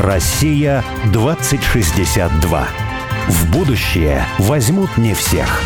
Россия 2062. В будущее возьмут не всех.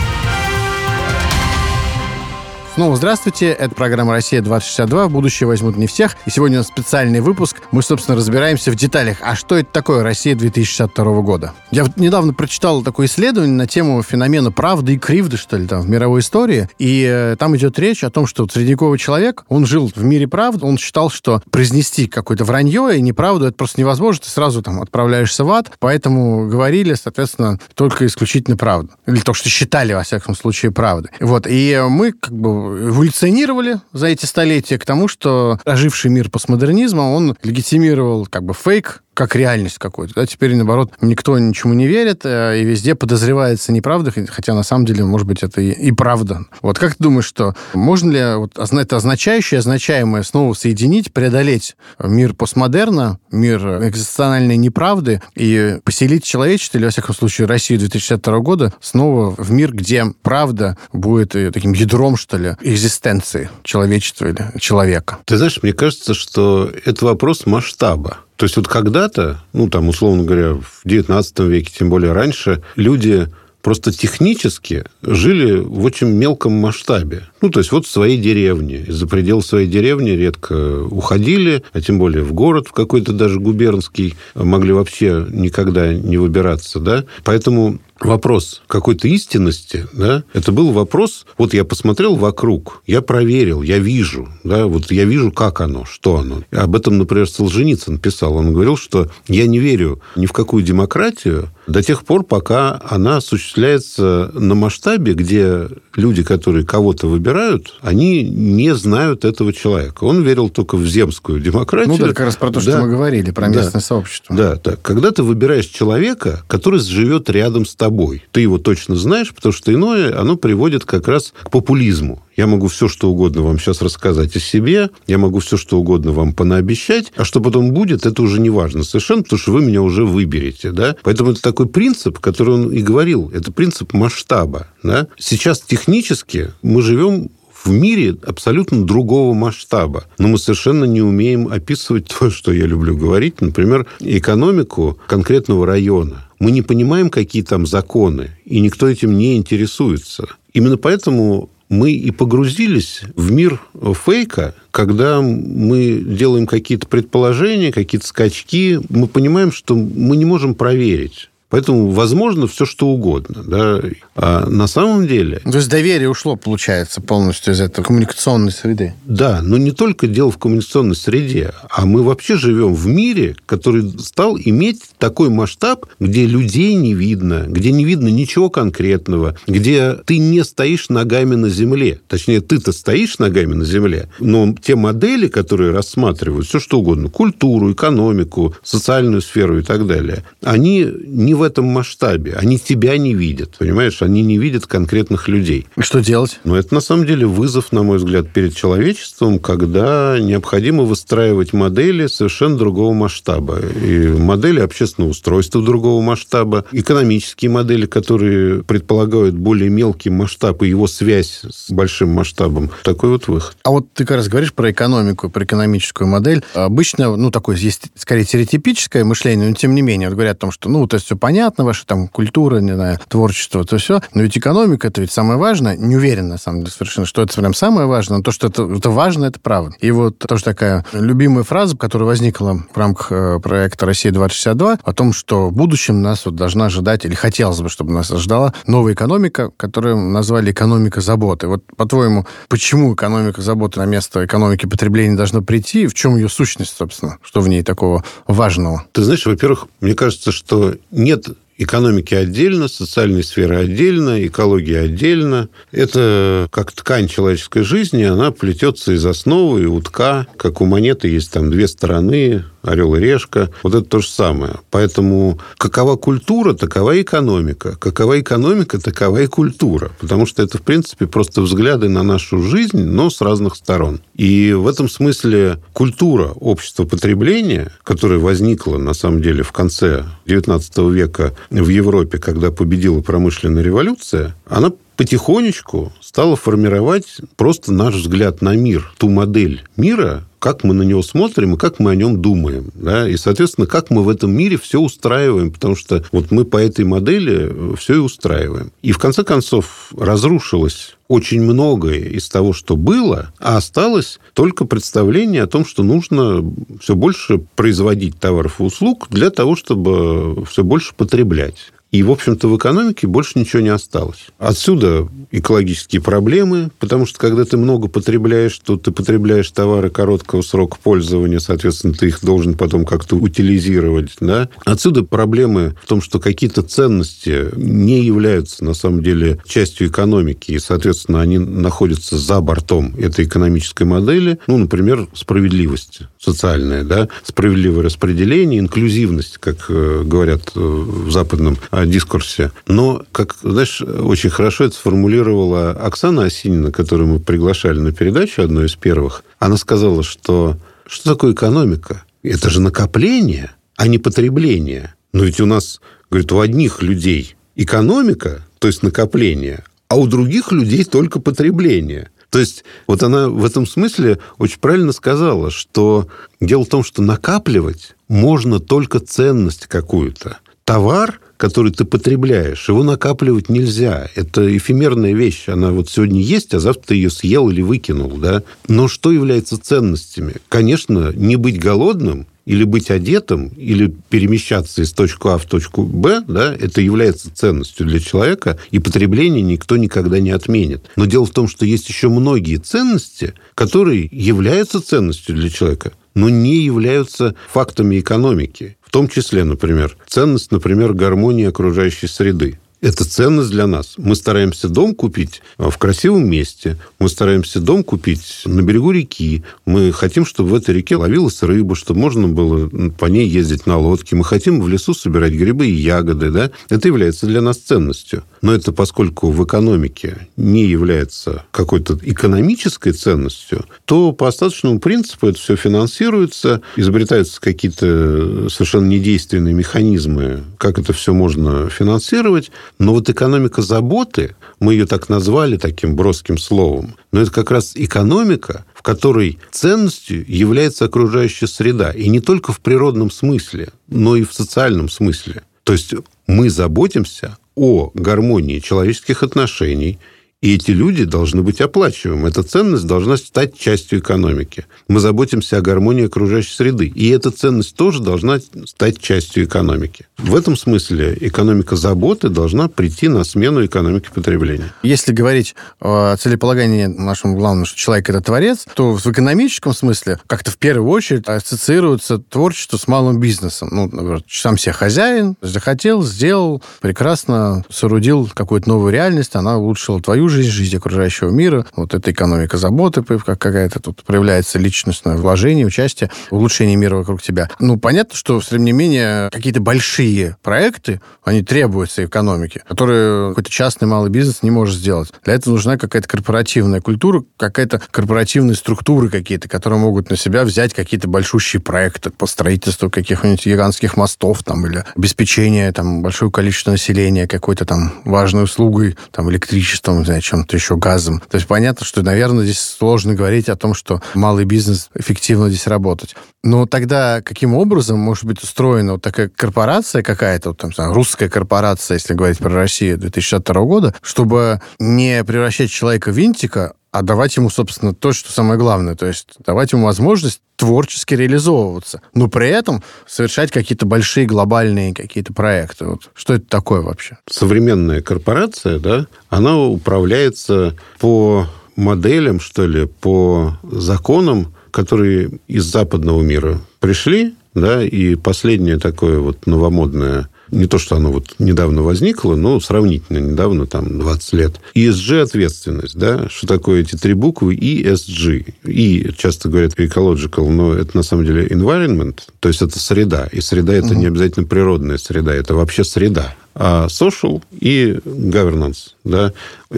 Снова здравствуйте. Это программа «Россия-2062». В будущее возьмут не всех. И сегодня у нас специальный выпуск. Мы, собственно, разбираемся в деталях. А что это такое «Россия 2062 года»? Я вот недавно прочитал такое исследование на тему феномена правды и кривды, что ли, там, в мировой истории. И э, там идет речь о том, что средневековый человек, он жил в мире правды, он считал, что произнести какое-то вранье и неправду это просто невозможно. Ты сразу там отправляешься в ад. Поэтому говорили, соответственно, только исключительно правду. Или то, что считали, во всяком случае, правдой. Вот. И мы как бы эволюционировали за эти столетия к тому, что оживший мир постмодернизма, он легитимировал как бы фейк, как реальность какую-то. Да? Теперь, наоборот, никто ничему не верит, э, и везде подозревается неправда, хотя на самом деле, может быть, это и, и правда. Вот как ты думаешь, что можно ли вот, это означающее, означаемое снова соединить, преодолеть мир постмодерна, мир экзистенциальной неправды и поселить человечество, или, во всяком случае, Россию 2062 года снова в мир, где правда будет э, таким ядром, что ли, экзистенции человечества или человека? Ты знаешь, мне кажется, что это вопрос масштаба. То есть вот когда-то, ну, там, условно говоря, в XIX веке, тем более раньше, люди просто технически жили в очень мелком масштабе. Ну, то есть вот в своей деревне. За предел своей деревни редко уходили, а тем более в город, в какой-то даже губернский, могли вообще никогда не выбираться, да. Поэтому вопрос какой-то истинности, да, это был вопрос, вот я посмотрел вокруг, я проверил, я вижу, да, вот я вижу, как оно, что оно. Об этом, например, Солженицын писал. Он говорил, что я не верю ни в какую демократию до тех пор, пока она осуществляется на масштабе, где люди, которые кого-то выбирают, они не знают этого человека. Он верил только в земскую демократию. Ну да, как раз про то, что да. мы говорили, про местное да. сообщество. Да, да. Когда ты выбираешь человека, который живет рядом с тобой, ты его точно знаешь, потому что иное, оно приводит как раз к популизму. Я могу все, что угодно вам сейчас рассказать о себе, я могу все, что угодно вам понаобещать, а что потом будет, это уже не важно совершенно, потому что вы меня уже выберете. Да? Поэтому это такой принцип, который он и говорил, это принцип масштаба. Да? Сейчас технически мы живем в мире абсолютно другого масштаба. Но мы совершенно не умеем описывать то, что я люблю говорить, например, экономику конкретного района. Мы не понимаем, какие там законы, и никто этим не интересуется. Именно поэтому мы и погрузились в мир фейка, когда мы делаем какие-то предположения, какие-то скачки, мы понимаем, что мы не можем проверить. Поэтому возможно все, что угодно. Да? А на самом деле... То есть доверие ушло, получается, полностью из этой коммуникационной среды. Да, но не только дело в коммуникационной среде, а мы вообще живем в мире, который стал иметь такой масштаб, где людей не видно, где не видно ничего конкретного, где ты не стоишь ногами на земле. Точнее, ты-то стоишь ногами на земле, но те модели, которые рассматривают все что угодно, культуру, экономику, социальную сферу и так далее, они не этом масштабе. Они тебя не видят, понимаешь? Они не видят конкретных людей. И что делать? Но это, на самом деле, вызов, на мой взгляд, перед человечеством, когда необходимо выстраивать модели совершенно другого масштаба. И модели общественного устройства другого масштаба, экономические модели, которые предполагают более мелкий масштаб и его связь с большим масштабом. Такой вот выход. А вот ты как раз говоришь про экономику, про экономическую модель. Обычно, ну, такое есть скорее стереотипическое мышление, но тем не менее, вот говорят о том, что, ну, то есть все понятно, ваша там культура, не знаю, творчество, то все. Но ведь экономика, это ведь самое важное. Не уверен, на самом деле, совершенно, что это прям самое важное, но то, что это, это важно, это правда. И вот тоже такая любимая фраза, которая возникла в рамках э, проекта «Россия-2062», о том, что в будущем нас вот должна ожидать, или хотелось бы, чтобы нас ожидала новая экономика, которую назвали экономика заботы. Вот, по-твоему, почему экономика заботы на место экономики потребления должна прийти, и в чем ее сущность, собственно, что в ней такого важного? Ты знаешь, во-первых, мне кажется, что не нет экономики отдельно, социальной сферы отдельно, экологии отдельно. Это как ткань человеческой жизни, она плетется из основы и утка, как у монеты есть там две стороны, орел и решка. Вот это то же самое. Поэтому какова культура, такова экономика. Какова экономика, такова и культура. Потому что это, в принципе, просто взгляды на нашу жизнь, но с разных сторон. И в этом смысле культура общества потребления, которая возникла, на самом деле, в конце XIX века в Европе, когда победила промышленная революция, она потихонечку стала формировать просто наш взгляд на мир, ту модель мира, как мы на него смотрим и как мы о нем думаем. Да? И, соответственно, как мы в этом мире все устраиваем, потому что вот мы по этой модели э, все и устраиваем. И, в конце концов, разрушилось очень многое из того, что было, а осталось только представление о том, что нужно все больше производить товаров и услуг для того, чтобы все больше потреблять. И, в общем-то, в экономике больше ничего не осталось. Отсюда экологические проблемы, потому что, когда ты много потребляешь, то ты потребляешь товары короткого срока пользования, соответственно, ты их должен потом как-то утилизировать. Да? Отсюда проблемы в том, что какие-то ценности не являются, на самом деле, частью экономики, и, соответственно, они находятся за бортом этой экономической модели. Ну, например, справедливость социальная, да? справедливое распределение, инклюзивность, как э, говорят э, в западном дискурсе. Но, как, знаешь, очень хорошо это сформулировала Оксана Осинина, которую мы приглашали на передачу, одну из первых. Она сказала, что что такое экономика? Это же накопление, а не потребление. Но ведь у нас, говорит, у одних людей экономика, то есть накопление, а у других людей только потребление. То есть вот она в этом смысле очень правильно сказала, что дело в том, что накапливать можно только ценность какую-то. Товар который ты потребляешь, его накапливать нельзя. Это эфемерная вещь. Она вот сегодня есть, а завтра ты ее съел или выкинул. Да? Но что является ценностями? Конечно, не быть голодным или быть одетым, или перемещаться из точки А в точку Б, да, это является ценностью для человека, и потребление никто никогда не отменит. Но дело в том, что есть еще многие ценности, которые являются ценностью для человека, но не являются фактами экономики том числе, например, ценность, например, гармонии окружающей среды. Это ценность для нас. Мы стараемся дом купить а, в красивом месте. Мы стараемся дом купить на берегу реки. Мы хотим, чтобы в этой реке ловилась рыба, чтобы можно было по ней ездить на лодке. Мы хотим в лесу собирать грибы и ягоды. Да? Это является для нас ценностью. Но это поскольку в экономике не является какой-то экономической ценностью, то по остаточному принципу это все финансируется, изобретаются какие-то совершенно недейственные механизмы, как это все можно финансировать. Но вот экономика заботы, мы ее так назвали таким броским словом, но это как раз экономика, в которой ценностью является окружающая среда. И не только в природном смысле, но и в социальном смысле. То есть мы заботимся о гармонии человеческих отношений, и эти люди должны быть оплачиваемы. Эта ценность должна стать частью экономики. Мы заботимся о гармонии окружающей среды. И эта ценность тоже должна стать частью экономики. В этом смысле экономика заботы должна прийти на смену экономики потребления. Если говорить о целеполагании нашему главному, что человек – это творец, то в экономическом смысле как-то в первую очередь ассоциируется творчество с малым бизнесом. Ну, например, сам себе хозяин, захотел, сделал, прекрасно соорудил какую-то новую реальность, она улучшила твою жизнь, жизнь окружающего мира. Вот эта экономика заботы, как какая-то тут проявляется личностное вложение, участие в улучшении мира вокруг тебя. Ну, понятно, что, тем не менее, какие-то большие проекты, они требуются экономике, которые какой-то частный малый бизнес не может сделать. Для этого нужна какая-то корпоративная культура, какая-то корпоративные структуры какие-то, которые могут на себя взять какие-то большущие проекты по строительству каких-нибудь гигантских мостов там, или обеспечение там, большого количества населения какой-то там важной услугой, там, электричеством, знаю, чем-то еще, газом. То есть понятно, что, наверное, здесь сложно говорить о том, что малый бизнес эффективно здесь работать. Но тогда каким образом может быть устроена вот такая корпорация какая-то, вот, там, русская корпорация, если говорить про Россию 2062 года, чтобы не превращать человека в винтика, а давать ему, собственно, то, что самое главное. То есть давать ему возможность творчески реализовываться, но при этом совершать какие-то большие глобальные какие-то проекты. Вот. Что это такое вообще? Современная корпорация, да, она управляется по моделям, что ли, по законам, которые из западного мира пришли, да, и последнее такое вот новомодное не то, что оно вот недавно возникло, но сравнительно недавно, там, 20 лет. ESG ответственность, да, что такое эти три буквы ESG. И часто говорят ecological, но это на самом деле environment, то есть это среда. И среда это угу. не обязательно природная среда, это вообще среда. А social и governance, да,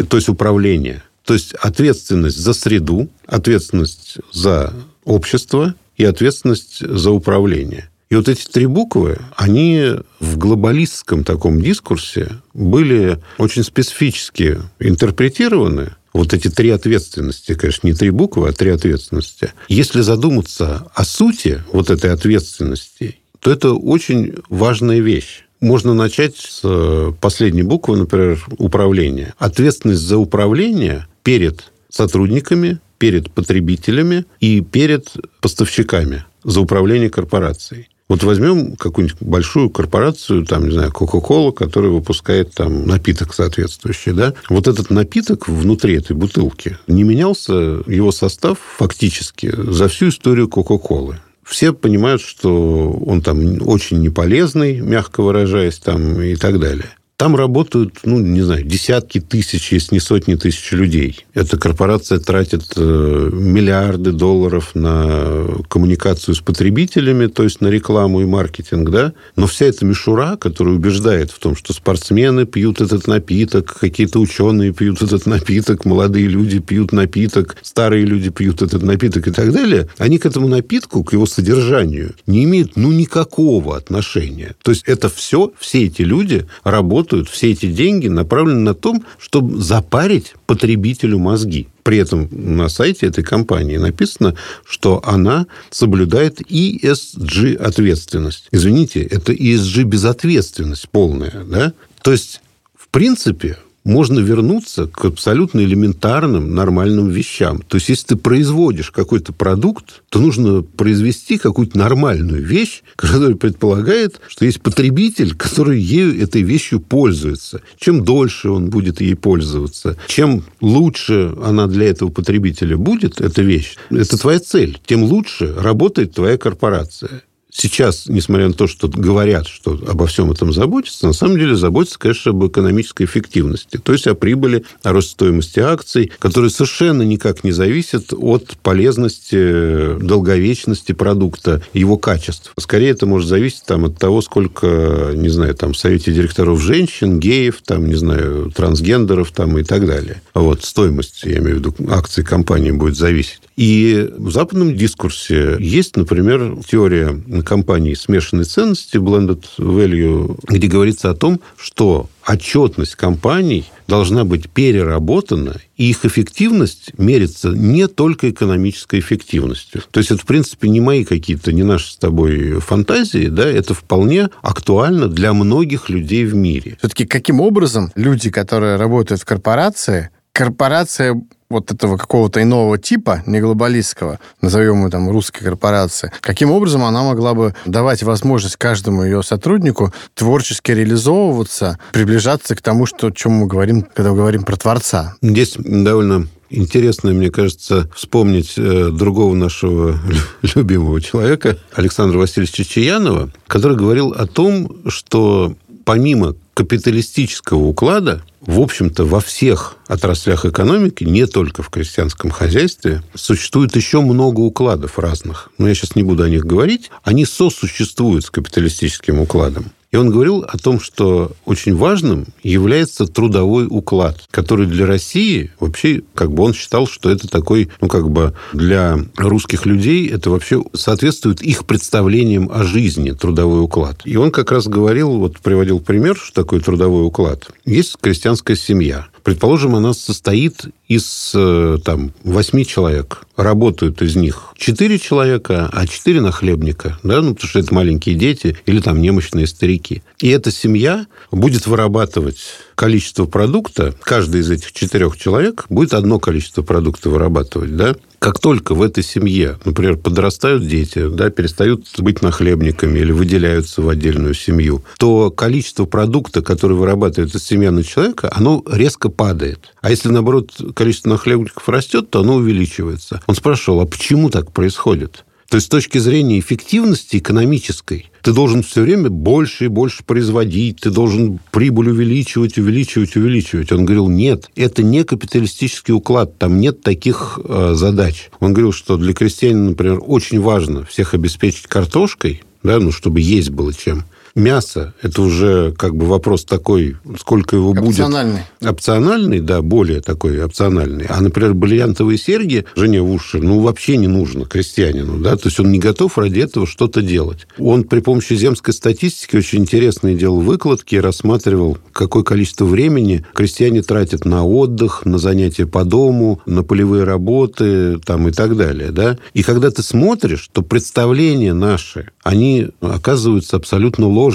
то есть управление. То есть ответственность за среду, ответственность за общество и ответственность за управление. И вот эти три буквы, они в глобалистском таком дискурсе были очень специфически интерпретированы. Вот эти три ответственности, конечно, не три буквы, а три ответственности. Если задуматься о сути вот этой ответственности, то это очень важная вещь. Можно начать с э, последней буквы, например, управления. Ответственность за управление перед сотрудниками, перед потребителями и перед поставщиками за управление корпорацией. Вот возьмем какую-нибудь большую корпорацию, там, не знаю, Coca-Cola, которая выпускает там напиток соответствующий, да? Вот этот напиток внутри этой бутылки не менялся его состав фактически за всю историю Coca-Cola все понимают, что он там очень неполезный, мягко выражаясь, там и так далее. Там работают, ну, не знаю, десятки тысяч, если не сотни тысяч людей. Эта корпорация тратит э, миллиарды долларов на коммуникацию с потребителями, то есть на рекламу и маркетинг, да. Но вся эта мишура, которая убеждает в том, что спортсмены пьют этот напиток, какие-то ученые пьют этот напиток, молодые люди пьют напиток, старые люди пьют этот напиток и так далее, они к этому напитку, к его содержанию не имеют, ну, никакого отношения. То есть это все, все эти люди работают работают, все эти деньги направлены на том, чтобы запарить потребителю мозги. При этом на сайте этой компании написано, что она соблюдает ESG-ответственность. Извините, это ESG-безответственность полная. Да? То есть, в принципе, можно вернуться к абсолютно элементарным, нормальным вещам. То есть, если ты производишь какой-то продукт, то нужно произвести какую-то нормальную вещь, которая предполагает, что есть потребитель, который ею, этой вещью пользуется. Чем дольше он будет ей пользоваться, чем лучше она для этого потребителя будет, эта вещь, это твоя цель, тем лучше работает твоя корпорация сейчас, несмотря на то, что говорят, что обо всем этом заботятся, на самом деле заботятся, конечно, об экономической эффективности, то есть о прибыли, о росте стоимости акций, которые совершенно никак не зависят от полезности, долговечности продукта, его качества. Скорее, это может зависеть там, от того, сколько, не знаю, там, в совете директоров женщин, геев, там, не знаю, трансгендеров там, и так далее. Вот, стоимость, я имею в виду, акций компании будет зависеть. И в западном дискурсе есть, например, теория компании смешанной ценности, blended value, где говорится о том, что отчетность компаний должна быть переработана, и их эффективность мерится не только экономической эффективностью. То есть это, в принципе, не мои какие-то, не наши с тобой фантазии, да, это вполне актуально для многих людей в мире. Все-таки каким образом люди, которые работают в корпорации, корпорация вот этого какого-то иного типа, не глобалистского, назовем его там русской корпорации, каким образом она могла бы давать возможность каждому ее сотруднику творчески реализовываться, приближаться к тому, что, о чем мы говорим, когда мы говорим про Творца? Здесь довольно Интересно, мне кажется, вспомнить э, другого нашего любимого человека, Александра Васильевича Чаянова, который говорил о том, что помимо капиталистического уклада, в общем-то, во всех отраслях экономики, не только в крестьянском хозяйстве, существует еще много укладов разных. Но я сейчас не буду о них говорить. Они сосуществуют с капиталистическим укладом. И он говорил о том, что очень важным является трудовой уклад, который для России вообще, как бы он считал, что это такой, ну, как бы для русских людей это вообще соответствует их представлениям о жизни, трудовой уклад. И он как раз говорил, вот приводил пример, что такое трудовой уклад. Есть крестьянская семья. Предположим, она состоит из э, там, восьми человек. Работают из них четыре человека, а четыре нахлебника, да, ну, потому что это маленькие дети или там немощные старики. И эта семья будет вырабатывать количество продукта, каждый из этих четырех человек будет одно количество продукта вырабатывать, да, как только в этой семье, например, подрастают дети, да, перестают быть нахлебниками или выделяются в отдельную семью, то количество продукта, который вырабатывает эта семья человека, оно резко падает. А если, наоборот, количество нахлебников растет, то оно увеличивается. Он спрашивал, а почему так происходит? То есть с точки зрения эффективности экономической, ты должен все время больше и больше производить, ты должен прибыль увеличивать, увеличивать, увеличивать. Он говорил, нет, это не капиталистический уклад, там нет таких э, задач. Он говорил, что для крестьянина, например, очень важно всех обеспечить картошкой, да, ну, чтобы есть было чем. Мясо – это уже как бы вопрос такой, сколько его будет. Опциональный. Опциональный, да, более такой опциональный. А, например, бриллиантовые серьги жене в уши, ну, вообще не нужно крестьянину, да, то есть он не готов ради этого что-то делать. Он при помощи земской статистики очень интересные делал выкладки, рассматривал, какое количество времени крестьяне тратят на отдых, на занятия по дому, на полевые работы там, и так далее. Да? И когда ты смотришь, то представления наши, они оказываются абсолютно ложными.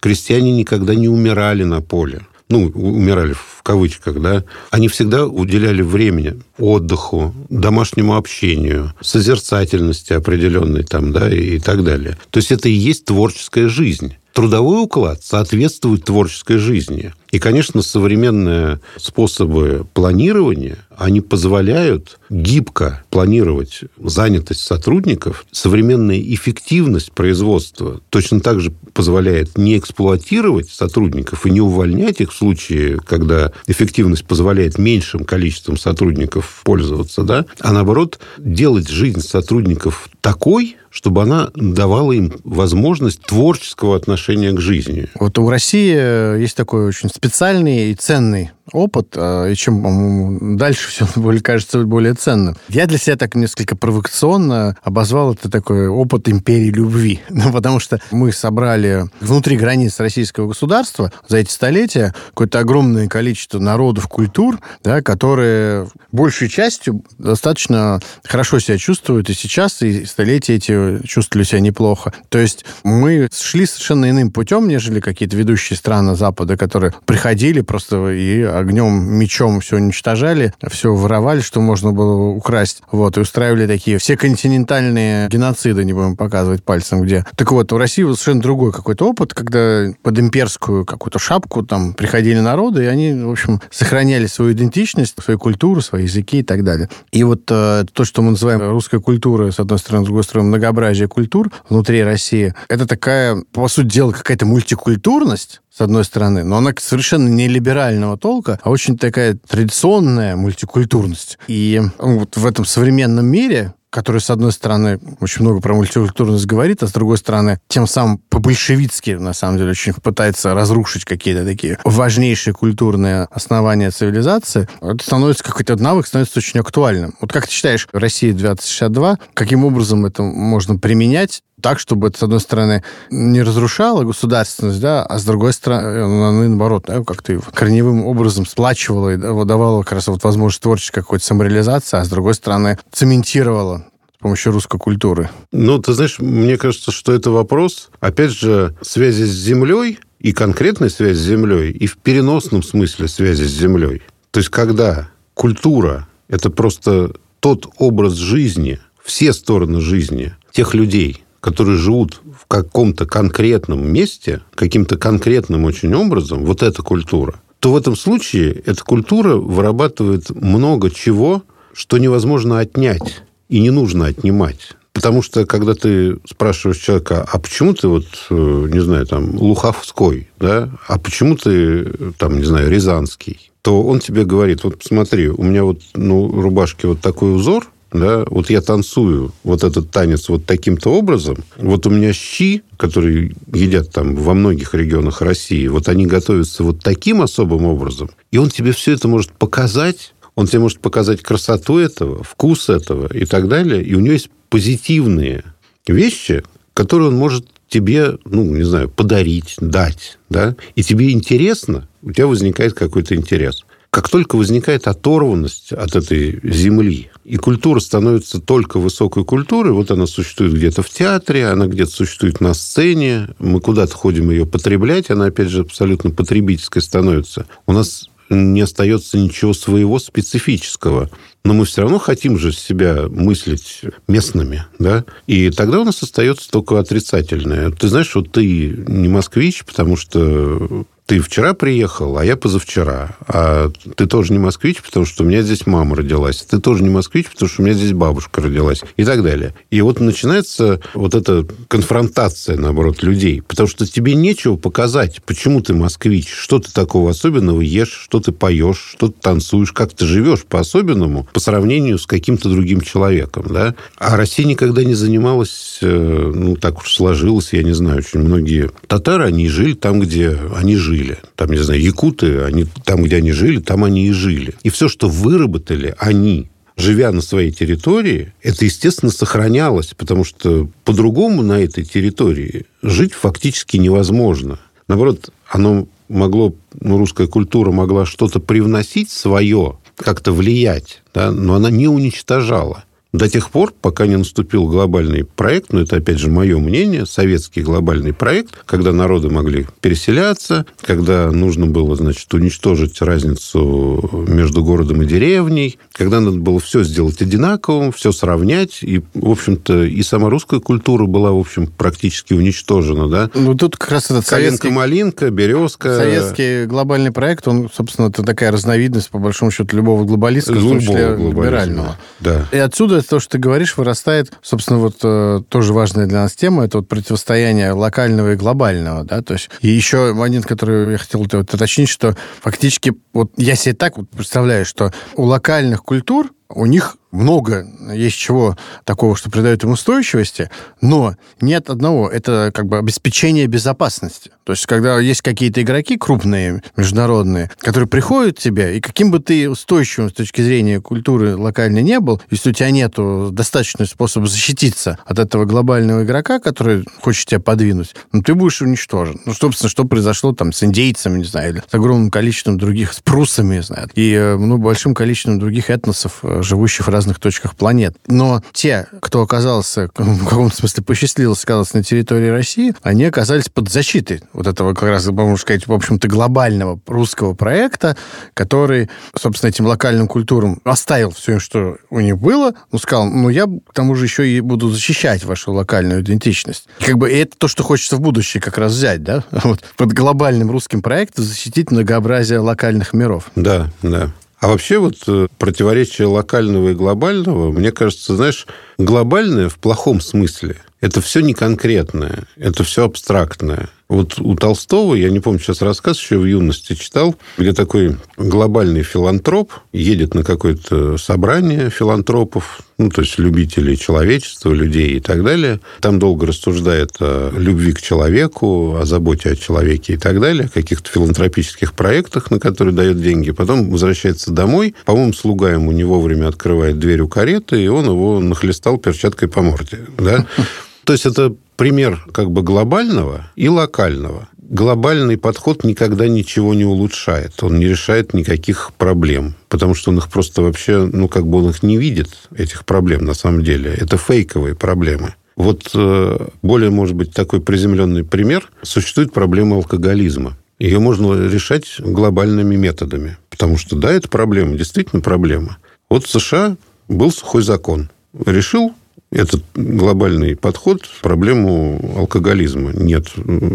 Крестьяне никогда не умирали на поле ну, умирали в кавычках, да, они всегда уделяли времени отдыху, домашнему общению, созерцательности определенной там, да, и, и так далее. То есть это и есть творческая жизнь. Трудовой уклад соответствует творческой жизни. И, конечно, современные способы планирования, они позволяют гибко планировать занятость сотрудников. Современная эффективность производства точно так же позволяет не эксплуатировать сотрудников и не увольнять их в случае, когда эффективность позволяет меньшим количеством сотрудников пользоваться, да, а наоборот делать жизнь сотрудников такой, чтобы она давала им возможность творческого отношения к жизни. Вот у России есть такой очень специальный и ценный опыт, а, и чем, дальше все более, кажется более ценным. Я для себя так несколько провокационно обозвал это такой опыт империи любви. Ну, потому что мы собрали внутри границ российского государства за эти столетия какое-то огромное количество народов, культур, да, которые большей частью достаточно хорошо себя чувствуют и сейчас, и столетия эти чувствовали себя неплохо. То есть мы шли совершенно иным путем, нежели какие-то ведущие страны Запада, которые приходили просто и огнем, мечом все уничтожали, все воровали, что можно было украсть, вот, и устраивали такие все континентальные геноциды, не будем показывать пальцем где. Так вот, в России совершенно другой какой-то опыт, когда под имперскую какую-то шапку там приходили народы, и они, в общем, сохраняли свою идентичность, свою культуру, свои языки и так далее. И вот э, то, что мы называем русской культурой, с одной стороны, с другой стороны, многообразие культур внутри России, это такая, по сути дела, какая-то мультикультурность, с одной стороны, но она совершенно не либерального толка, а очень такая традиционная мультикультурность. И ну, вот в этом современном мире который, с одной стороны, очень много про мультикультурность говорит, а с другой стороны, тем самым по-большевицки, на самом деле, очень пытается разрушить какие-то такие важнейшие культурные основания цивилизации, это становится какой-то навык, становится очень актуальным. Вот как ты считаешь, Россия 2062, каким образом это можно применять так, чтобы это, с одной стороны, не разрушало государственность, да, а с другой стороны, ну, наоборот, да, как-то корневым образом сплачивало и давало как раз вот возможность творческой какой-то самореализации, а с другой стороны, цементировало помощью русской культуры? Ну, ты знаешь, мне кажется, что это вопрос, опять же, связи с землей и конкретной связи с землей, и в переносном смысле связи с землей. То есть, когда культура – это просто тот образ жизни, все стороны жизни тех людей, которые живут в каком-то конкретном месте, каким-то конкретным очень образом, вот эта культура, то в этом случае эта культура вырабатывает много чего, что невозможно отнять и не нужно отнимать. Потому что, когда ты спрашиваешь человека, а почему ты вот, э, не знаю, там, Луховской, да, а почему ты, там, не знаю, Рязанский, то он тебе говорит, вот посмотри, у меня вот, ну, рубашки вот такой узор, да, вот я танцую вот этот танец вот таким-то образом, вот у меня щи, которые едят там во многих регионах России, вот они готовятся вот таким особым образом, и он тебе все это может показать, он тебе может показать красоту этого, вкус этого и так далее, и у него есть позитивные вещи, которые он может тебе, ну, не знаю, подарить, дать, да, и тебе интересно, у тебя возникает какой-то интерес. Как только возникает оторванность от этой земли, и культура становится только высокой культурой, вот она существует где-то в театре, она где-то существует на сцене, мы куда-то ходим ее потреблять, она, опять же, абсолютно потребительской становится. У нас не остается ничего своего специфического. Но мы все равно хотим же себя мыслить местными, да? И тогда у нас остается только отрицательное. Ты знаешь, вот ты не москвич, потому что ты вчера приехал, а я позавчера. А ты тоже не москвич, потому что у меня здесь мама родилась. Ты тоже не москвич, потому что у меня здесь бабушка родилась. И так далее. И вот начинается вот эта конфронтация, наоборот, людей. Потому что тебе нечего показать, почему ты москвич, что ты такого особенного ешь, что ты поешь, что ты танцуешь, как ты живешь по-особенному по сравнению с каким-то другим человеком. Да? А Россия никогда не занималась, э, ну, так уж сложилось, я не знаю, очень многие татары, они жили там, где они жили. Там, не знаю, якуты, они, там, где они жили, там они и жили. И все, что выработали они, живя на своей территории, это, естественно, сохранялось, потому что по-другому на этой территории жить фактически невозможно. Наоборот, оно могло, ну, русская культура могла что-то привносить свое, как-то влиять, да, но она не уничтожала. До тех пор, пока не наступил глобальный проект, но это, опять же, мое мнение, советский глобальный проект, когда народы могли переселяться, когда нужно было, значит, уничтожить разницу между городом и деревней, когда надо было все сделать одинаковым, все сравнять, и, в общем-то, и сама русская культура была, в общем, практически уничтожена, да? Ну, тут как раз этот советский... малинка, березка... Советский глобальный проект, он, собственно, это такая разновидность, по большому счету, любого глобалиста, в том числе либерального. Да. И отсюда то, что ты говоришь, вырастает, собственно, вот э, тоже важная для нас тема, это вот противостояние локального и глобального, да, то есть. И еще момент, который я хотел вот, уточнить, что фактически вот я себе так вот представляю, что у локальных культур у них много есть чего такого, что придает им устойчивости, но нет одного. Это как бы обеспечение безопасности. То есть, когда есть какие-то игроки крупные, международные, которые приходят к тебе, и каким бы ты устойчивым с точки зрения культуры локальной не был, если у тебя нет достаточного способа защититься от этого глобального игрока, который хочет тебя подвинуть, ну, ты будешь уничтожен. Ну, собственно, что произошло там с индейцами, не знаю, или с огромным количеством других, с прусами, не знаю, и э, ну, большим количеством других этносов, э, живущих в разных точках планет. Но те, кто оказался, в каком-то смысле посчастливился оказаться на территории России, они оказались под защитой вот этого, как раз, можно сказать, в общем-то, глобального русского проекта, который, собственно, этим локальным культурам оставил все, что у них было, ну, сказал, ну, я к тому же еще и буду защищать вашу локальную идентичность. Как бы это то, что хочется в будущее как раз взять, да? Вот под глобальным русским проектом защитить многообразие локальных миров. Да, да. А вообще вот э, противоречие локального и глобального, мне кажется, знаешь, глобальное в плохом смысле – это все не конкретное, это все абстрактное. Вот у Толстого, я не помню сейчас рассказ, еще в юности читал, где такой глобальный филантроп едет на какое-то собрание филантропов, ну, то есть любителей человечества, людей и так далее. Там долго рассуждает о любви к человеку, о заботе о человеке и так далее, о каких-то филантропических проектах, на которые дает деньги. Потом возвращается домой. По-моему, слуга ему не вовремя открывает дверь у кареты, и он его нахлестал перчаткой по морде. Да? То есть это пример как бы глобального и локального. Глобальный подход никогда ничего не улучшает. Он не решает никаких проблем. Потому что он их просто вообще, ну, как бы он их не видит, этих проблем на самом деле. Это фейковые проблемы. Вот э, более, может быть, такой приземленный пример. Существует проблема алкоголизма. Ее можно решать глобальными методами. Потому что, да, это проблема, действительно проблема. Вот в США был сухой закон. Решил этот глобальный подход проблему алкоголизма. Нет,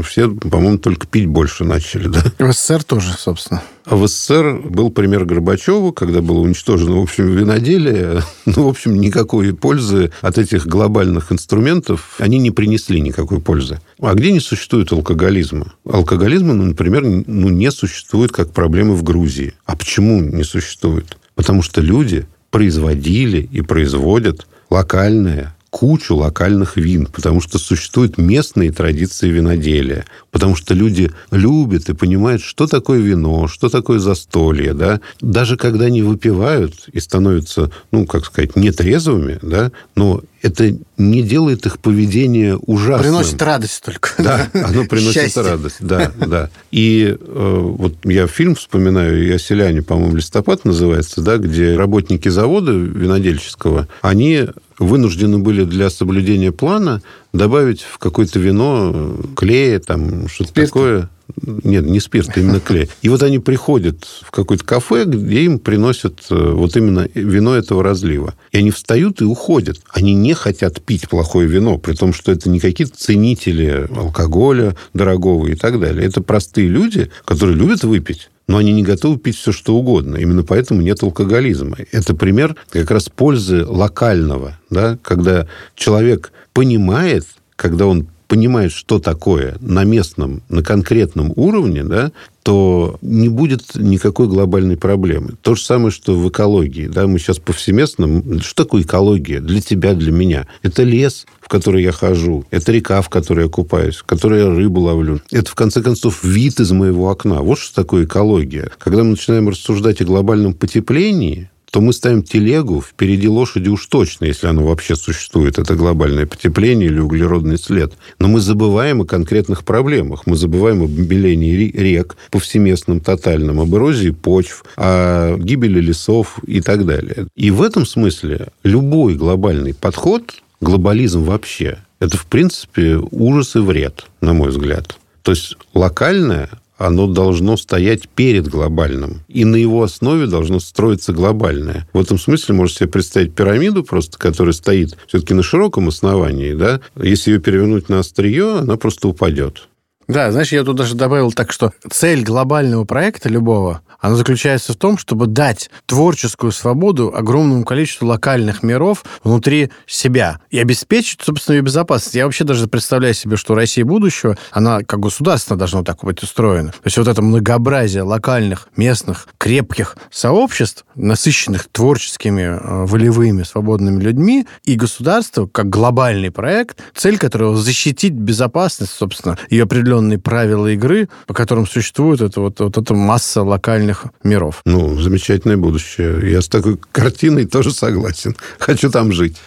все, по-моему, только пить больше начали. Да? В СССР тоже, собственно. А в СССР был пример Горбачева, когда было уничтожено, в общем, виноделие. Ну, в общем, никакой пользы от этих глобальных инструментов они не принесли никакой пользы. А где не существует алкоголизма? Алкоголизма, ну, например, ну, не существует как проблемы в Грузии. А почему не существует? Потому что люди производили и производят локальное, кучу локальных вин, потому что существуют местные традиции виноделия, потому что люди любят и понимают, что такое вино, что такое застолье, да. Даже когда они выпивают и становятся, ну, как сказать, нетрезвыми, да, но это не делает их поведение ужасным. Приносит радость только. Да, оно приносит Счастье. радость, да, да. И э, вот я фильм вспоминаю, «Я селяне», по-моему, «Листопад» называется, да, где работники завода винодельческого, они вынуждены были для соблюдения плана добавить в какое-то вино клея, там, что-то такое. Нет, не спирт, именно клей. И вот они приходят в какое-то кафе, где им приносят э, вот именно вино этого разлива. И они встают и уходят. Они не хотят пить плохое вино, при том, что это не какие-то ценители алкоголя дорогого и так далее. Это простые люди, которые любят выпить но они не готовы пить все, что угодно. Именно поэтому нет алкоголизма. Это пример как раз пользы локального, да, когда человек понимает, когда он понимает, что такое на местном, на конкретном уровне, да, то не будет никакой глобальной проблемы. То же самое, что в экологии. Да, мы сейчас повсеместно... Что такое экология для тебя, для меня? Это лес, в который я хожу. Это река, в которой я купаюсь, в которой я рыбу ловлю. Это, в конце концов, вид из моего окна. Вот что такое экология. Когда мы начинаем рассуждать о глобальном потеплении, то мы ставим телегу впереди лошади уж точно, если оно вообще существует. Это глобальное потепление или углеродный след. Но мы забываем о конкретных проблемах. Мы забываем об обелении рек повсеместном, тотальном, об эрозии почв, о гибели лесов и так далее. И в этом смысле любой глобальный подход, глобализм вообще, это, в принципе, ужас и вред, на мой взгляд. То есть локальное оно должно стоять перед глобальным. И на его основе должно строиться глобальное. В этом смысле можете себе представить пирамиду просто, которая стоит все-таки на широком основании. Да? Если ее перевернуть на острие, она просто упадет. Да, знаешь, я тут даже добавил так, что цель глобального проекта любого, она заключается в том, чтобы дать творческую свободу огромному количеству локальных миров внутри себя и обеспечить, собственно, ее безопасность. Я вообще даже представляю себе, что Россия будущего, она как государство должна так быть устроена. То есть вот это многообразие локальных, местных, крепких сообществ, насыщенных творческими, э, волевыми, свободными людьми, и государство, как глобальный проект, цель которого защитить безопасность, собственно, и определенную определенные правила игры, по которым существует это, вот, вот эта масса локальных миров. Ну, замечательное будущее. Я с такой картиной тоже согласен. Хочу там жить.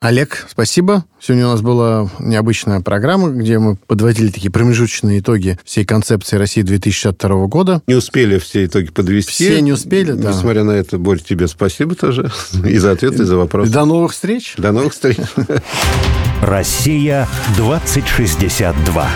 Олег, спасибо. Сегодня у нас была необычная программа, где мы подводили такие промежуточные итоги всей концепции России 2062 года. Не успели все итоги подвести. Все не успели, да. Несмотря на это, Борь, тебе спасибо тоже и за ответы, и за вопросы. До новых встреч. До новых встреч. Россия 2062.